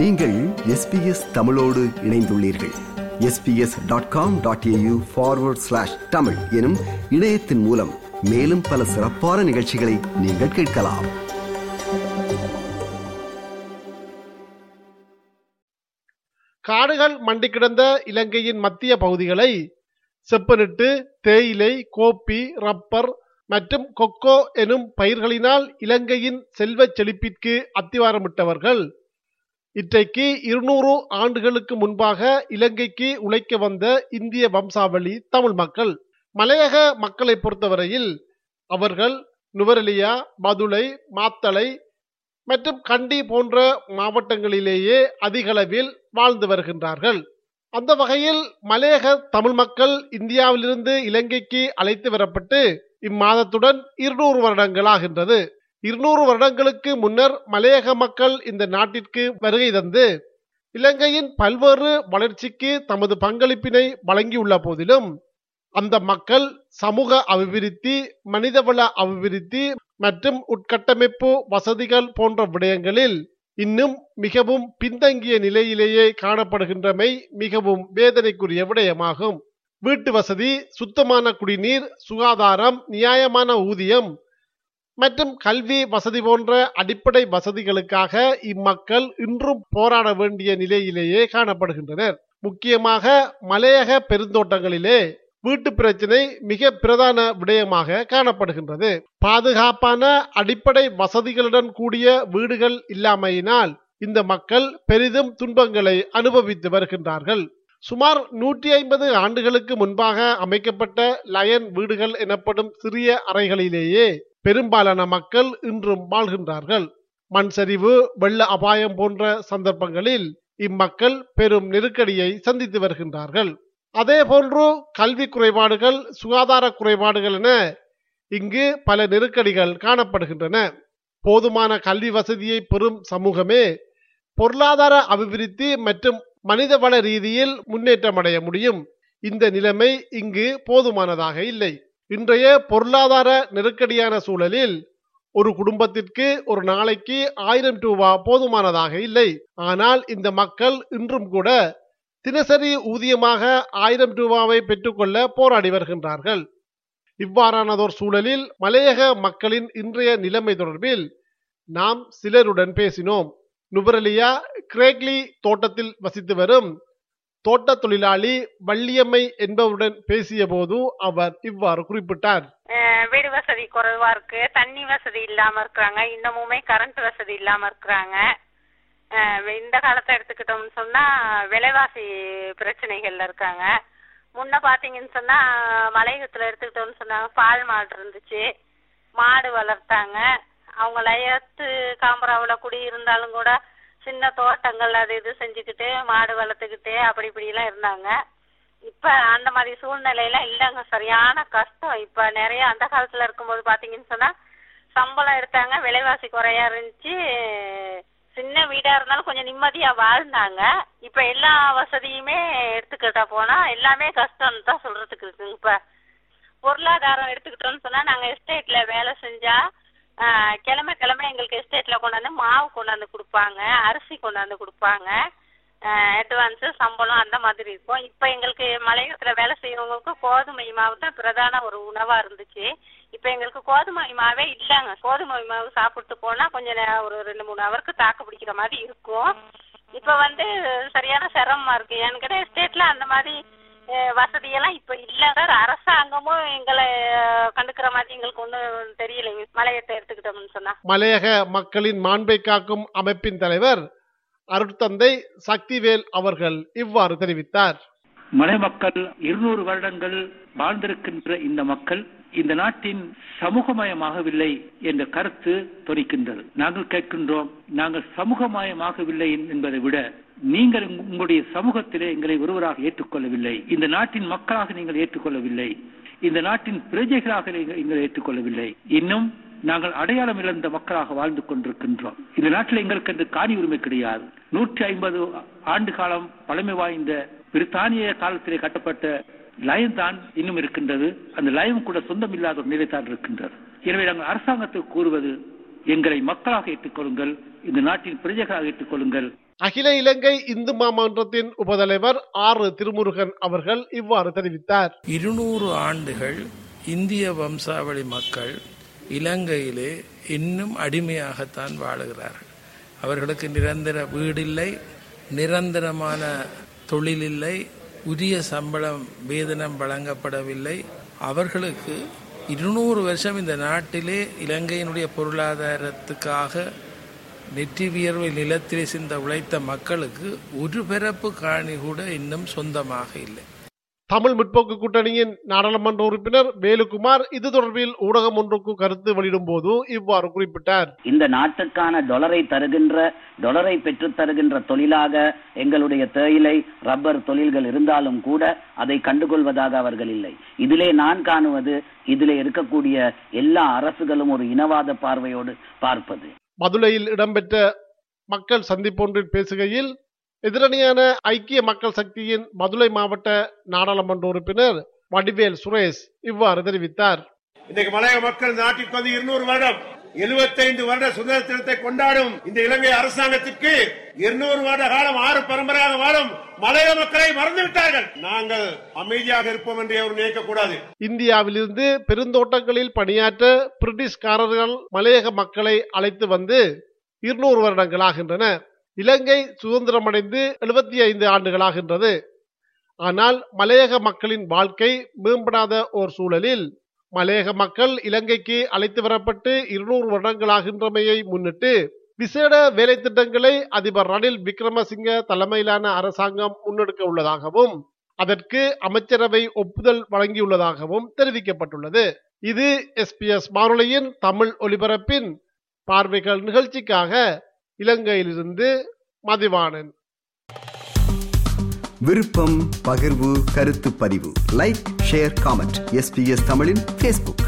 நீங்கள் எஸ்பிஎஸ் தமிழோடு இணைந்துள்ளீர்கள். SBS dot com dot AU forward slash Tamil எனும் இணையத்தின் மூலம் மேலும் பல சிறப்பான நிகழ்ச்சிகளை நீங்கள் கேட்கலாம். காடுகள் மண்டி கிடந்த இலங்கையின் மத்திய பகுதிகளை செப்பனிட்டு தேயிலை கோப்பி ரப்பர் மற்றும் கொக்கோ எனும் பயிர்களினால் இலங்கையின் செல்வச் செழிப்பிற்கு அத்திவாரமிட்டவர்கள் இன்றைக்கு இருநூறு ஆண்டுகளுக்கு முன்பாக இலங்கைக்கு உழைக்க வந்த இந்திய வம்சாவளி தமிழ் மக்கள். மலையக மக்களை பொறுத்தவரையில் அவர்கள் நுவரெலியா மதுளை மாத்தளை மற்றும் கண்டி போன்ற மாவட்டங்களிலேயே அதிகளவில் வாழ்ந்து வருகின்றார்கள். அந்த வகையில் மலையக தமிழ் மக்கள் இந்தியாவிலிருந்து இலங்கைக்கு அழைத்து வரப்பட்டு இம்மாதத்துடன் இருநூறு வருடங்களாகின்றது இருநூறு வருடங்களுக்கு முன்னர் மலையக மக்கள் இந்த நாட்டிற்கு வருகை தந்து இலங்கையின் பல்வேறு வளர்ச்சிக்கு தமது பங்களிப்பினை வழங்கியுள்ள போதிலும் அந்த மக்கள் சமூக அபிவிருத்தி மனிதவள அபிவிருத்தி மற்றும் உட்கட்டமைப்பு வசதிகள் போன்ற விடயங்களில் இன்னும் மிகவும் பின்தங்கிய நிலையிலேயே காணப்படுகின்றமை மிகவும் வேதனைக்குரிய விடயமாகும். வீட்டு வசதி சுத்தமான குடிநீர் சுகாதாரம் நியாயமான ஊதியம் மற்றும் கல்வி வசதி போன்ற அடிப்படை வசதிகளுக்காக இம்மக்கள் இன்றும் போராட வேண்டிய நிலையிலேயே காணப்படுகின்றனர். முக்கியமாக மலையக பெருந்தோட்டங்களிலே வீட்டு பிரச்சினை மிக பிரதான விடயமாக காணப்படுகின்றது. பாதுகாப்பான அடிப்படை வசதிகளுடன் கூடிய வீடுகள் இல்லாமையினால் இந்த மக்கள் பெரிதும் துன்பங்களை அனுபவித்து வருகின்றார்கள். சுமார் நூற்றி ஐம்பது ஆண்டுகளுக்கு முன்பாக அமைக்கப்பட்ட லயன் வீடுகள் எனப்படும் சிறிய அறைகளிலேயே பெரும்பாலான மக்கள் இன்றும் வாழ்கின்றார்கள். மண் சரிவு வெள்ள அபாயம் போன்ற சந்தர்ப்பங்களில் இம்மக்கள் பெரும் நெருக்கடியை சந்தித்து வருகின்றார்கள். அதே போன்று கல்வி குறைபாடுகள் சுகாதார குறைபாடுகள் என இங்கு பல நெருக்கடிகள் காணப்படுகின்றன. போதுமான கல்வி வசதியை பெறும் சமூகமே பொருளாதார அபிவிருத்தி மற்றும் மனிதவள ரீதியில் முன்னேற்றம் அடைய முடியும். இந்த நிலைமை இங்கு போதுமானதாக இல்லை. இன்றைய பொருளாதார நெருக்கடியான சூழலில் ஒரு குடும்பத்திற்கு ஒரு நாளைக்கு ஆயிரம் ரூபா போதுமானதாக இல்லை. ஆனால் இந்த மக்கள் இன்றும் கூட தினசரி ஊதியமாக ஆயிரம் ரூபாவை பெற்றுக்கொள்ள போராடி வருகின்றார்கள். இவ்வாறானதோர் சூழலில் மலையக மக்களின் இன்றைய நிலைமை தொடர்பில் நாம் சிலருடன் பேசினோம். நுபரலியா கிரேக்லி தோட்டத்தில் வசித்து வரும் தோட்ட தொழிலாளி வள்ளியம்மை என்பவருடன் பேசிய போது அவர் இவ்வாறு குறிப்பிட்டார். வீடு வசதி குறைவா இருக்கு தண்ணி வசதி இல்லாம இருக்கிறாங்க இன்னமுமே கரண்ட் வசதி இல்லாம இருக்கிறாங்க. இந்த காலத்தை எடுத்துக்கிட்டோம்னு சொன்னா விலைவாசி பிரச்சனைகள்ல இருக்காங்க. முன்ன பாத்தீங்கன்னு சொன்னா மலையகத்துல எடுத்துக்கிட்டோம்னு சொன்னாங்க பால் மாடு இருந்துச்சு மாடு வளர்த்தாங்க. அவங்க லயத்து காம்பராவுல குடி இருந்தாலும் கூட சின்ன தோட்டங்கள் அது இது செஞ்சுக்கிட்டு மாடு வளர்த்துக்கிட்டு அப்படி இப்படி எல்லாம் இருந்தாங்க. இப்ப அந்த மாதிரி சூழ்நிலையெல்லாம் இல்லைங்க. சரியான கஷ்டம். இப்ப நிறைய அந்த காலத்துல இருக்கும்போது பாத்தீங்கன்னு சொன்னா சம்பளம் எடுத்தாங்க விலைவாசி குறையா இருந்துச்சு. சின்ன வீடா இருந்தாலும் கொஞ்சம் நிம்மதியா வாழ்ந்தாங்க. இப்ப எல்லா வசதியுமே எடுத்துக்கிட்டா போனா எல்லாமே கஷ்டம்னு தான் சொல்றதுக்கு இருக்குங்க. இப்ப பொருளாதாரம் எடுத்துக்கிட்டோம்னு சொன்னா நாங்க எஸ்டேட்ல வேலை செஞ்சா கிழமை கிழமை எங்களுக்கு எஸ்டேட்ல கொண்டாந்து மாவு கொண்டாந்து கொடுப்பாங்க அரிசி கொண்டாந்து கொடுப்பாங்க. அட்வான்ஸு சம்பளம் அந்த மாதிரி இருக்கும். இப்போ எங்களுக்கு மலையகத்தில் வேலை செய்யறவங்களுக்கு கோதுமை மாவு தான் பிரதான ஒரு உணவாக இருந்துச்சு. இப்போ எங்களுக்கு கோதுமை மாவே இல்லைங்க. கோதுமை மாவு சாப்பிட்டு போனால் கொஞ்சம் ஒரு ரெண்டு மூணு ஹவருக்கு தாக்கு பிடிக்கிற மாதிரி இருக்கும். இப்போ வந்து சரியான சிரமமாக இருக்கு. ஏன்னு கேட்டால் எஸ்டேட்டில் அந்த மாதிரி வசதியெல்லாம் இப்போ இல்லை. சார் அரசாங்கமும் எங்களை கண்டுக்கிற மாதிரி எங்களுக்கு ஒன்றும் தெரியலைங்க மலையத்தை எடுத்துக்கிட்டோம்னு சொன்னா. மலையக மக்களின் மாண்பை காக்கும் அமைப்பின் தலைவர் அருட்தந்தை சக்திவேல் அவர்கள் இவ்வாறு தெரிவித்தார். மலை மக்கள் இருநூறு வருடங்கள் வாழ்ந்திருக்கின்ற இந்த மக்கள் இந்த நாட்டின் சமூகமயமாகவில்லை என்ற கருத்து தொனிக்கின்றது. நாங்கள் கேட்கின்றோம் நாங்கள் சமூகமயமாகவில்லை என்பதை விட நீங்கள் உங்களுடைய சமூகத்திலே எங்களை ஒருவராக ஏற்றுக்கொள்ளவில்லை. இந்த நாட்டின் மக்களாக நீங்கள் ஏற்றுக்கொள்ளவில்லை. இந்த நாட்டின் பிரஜைகளாக நீங்கள் எங்களை ஏற்றுக்கொள்ளவில்லை. இன்னும் நாங்கள் அடையாளம் இழந்த மக்களாக வாழ்ந்து கொண்டிருக்கின்றோம். இந்த நாட்டில் எங்களுக்கு என்று காணி உரிமை கிடையாது. நூற்றி ஐம்பது ஆண்டு காலம் பழமை வாய்ந்த பிரித்தானிய காலத்திலே கட்டப்பட்ட லயம் தான் இன்னும் இருக்கின்றது. அந்த லயம் கூட சொந்தம் இல்லாத ஒரு நிலை தான் இருக்கின்றது. எனவே நாங்கள் அரசாங்கத்துக்கு கூறுவது எங்களை மக்களாக ஏற்றுக்கொள்ளுங்கள் இந்த நாட்டின் பிரஜைகளாக ஏற்றுக்கொள்ளுங்கள் அகில இலங்கை இந்து மாமன்றத்தின் உபதலைவர் ஆறு திருமுருகன் அவர்கள் இவ்வாறு தெரிவித்தார். இருநூறு ஆண்டுகள் இந்திய வம்சாவளி மக்கள் இலங்கையிலே இன்னும் அடிமையாகத்தான் வாழுகிறார்கள். அவர்களுக்கு நிரந்தர வீடில்லை நிரந்தரமான தொழில் இல்லை உரிய சம்பளம் வேதனம் வழங்கப்படவில்லை. அவர்களுக்கு இருநூறு வருஷம் இந்த நாட்டிலே இலங்கையினுடைய பொருளாதாரத்துக்காக நெற்றி வியர்வை நிலத்திலே சிந்த உழைத்த மக்களுக்கு ஒரு பிறப்பு காணி கூட இன்னும் சொந்தமாக இல்லை. தமிழ் முற்போக்கு கூட்டணியின் நாடாளுமன்ற உறுப்பினர் வேலுக்குமார் இது தொடர்பில் ஊடகம் ஒன்றுக்கு கருத்து வெளியிடும் போது இவ்வாறு குறிப்பிட்டார். இந்த நாட்டுக்கான டொலரை தருகின்ற டொலரை பெற்றுத் தருகின்ற தொழிலாக எங்களுடைய தேயிலை ரப்பர் தொழில்கள் இருந்தாலும் கூட அதை கண்டுகொள்வதாக அவர்கள் இல்லை. இதிலே நான் காணுவது இதிலே இருக்கக்கூடிய எல்லா அரசுகளும் ஒரு இனவாத பார்வையோடு பார்ப்பது. மதுரையில் இடம்பெற்ற மக்கள் சந்திப்பொன்றில் பேசுகையில் எதிரணியான ஐக்கிய மக்கள் சக்தியின் மதுரை மாவட்ட நாடாளுமன்ற உறுப்பினர் வடிவேல் சுரேஷ் இவ்வாறு தெரிவித்தார். இன்றைக்கு மலைய மக்கள் நாட்டிற்கு வந்து இருநூறு வருடம் 75 வருட சுதந்திர தினத்தை கொண்டாடும் இந்த இலங்கை அரசாங்கத்திற்கு இருநூறு வருட காலம் ஆறு பரம்பரையாக வாழும் மலைய மக்களை மறந்து விட்டார்கள். நாங்கள் அமைதியாக இருப்போம் என்று அவர் நினைக்கக்கூடாது இந்தியாவிலிருந்து பெருந்தோட்டங்களில் பணியாற்ற பிரிட்டிஷ்காரர்கள் மலையக மக்களை அழைத்து வந்து இருநூறு வருடங்களாகின்றன இலங்கை சுதந்திரமடைந்து எழுபத்தி ஐந்து ஆண்டுகளாகின்றது. ஆனால் மலையக மக்களின் வாழ்க்கை மேம்படாத ஓர் சூழலில் மலையக மக்கள் இலங்கைக்கு அழைத்து வரப்பட்டு இருநூறு வருடங்களாகின்றமையை முன்னிட்டு விசேட வேலை திட்டங்களை அதிபர் ரணில் விக்ரமசிங்க தலைமையிலான அரசாங்கம் முன்னெடுக்க உள்ளதாகவும் அதற்கு அமைச்சரவை ஒப்புதல் வழங்கியுள்ளதாகவும் தெரிவிக்கப்பட்டுள்ளது. இது எஸ்பிஎஸ் வானொலியின் தமிழ் ஒலிபரப்பின் பார்வைகள் நிகழ்ச்சிக்காக இலங்கையிலிருந்து மதிவாணன் விருப்பம் பகிர்வு கருத்து பதிவு. லைக் ஷேர் காமெண்ட் எஸ்பிஎஸ் தமிழின் ஃபேஸ்புக்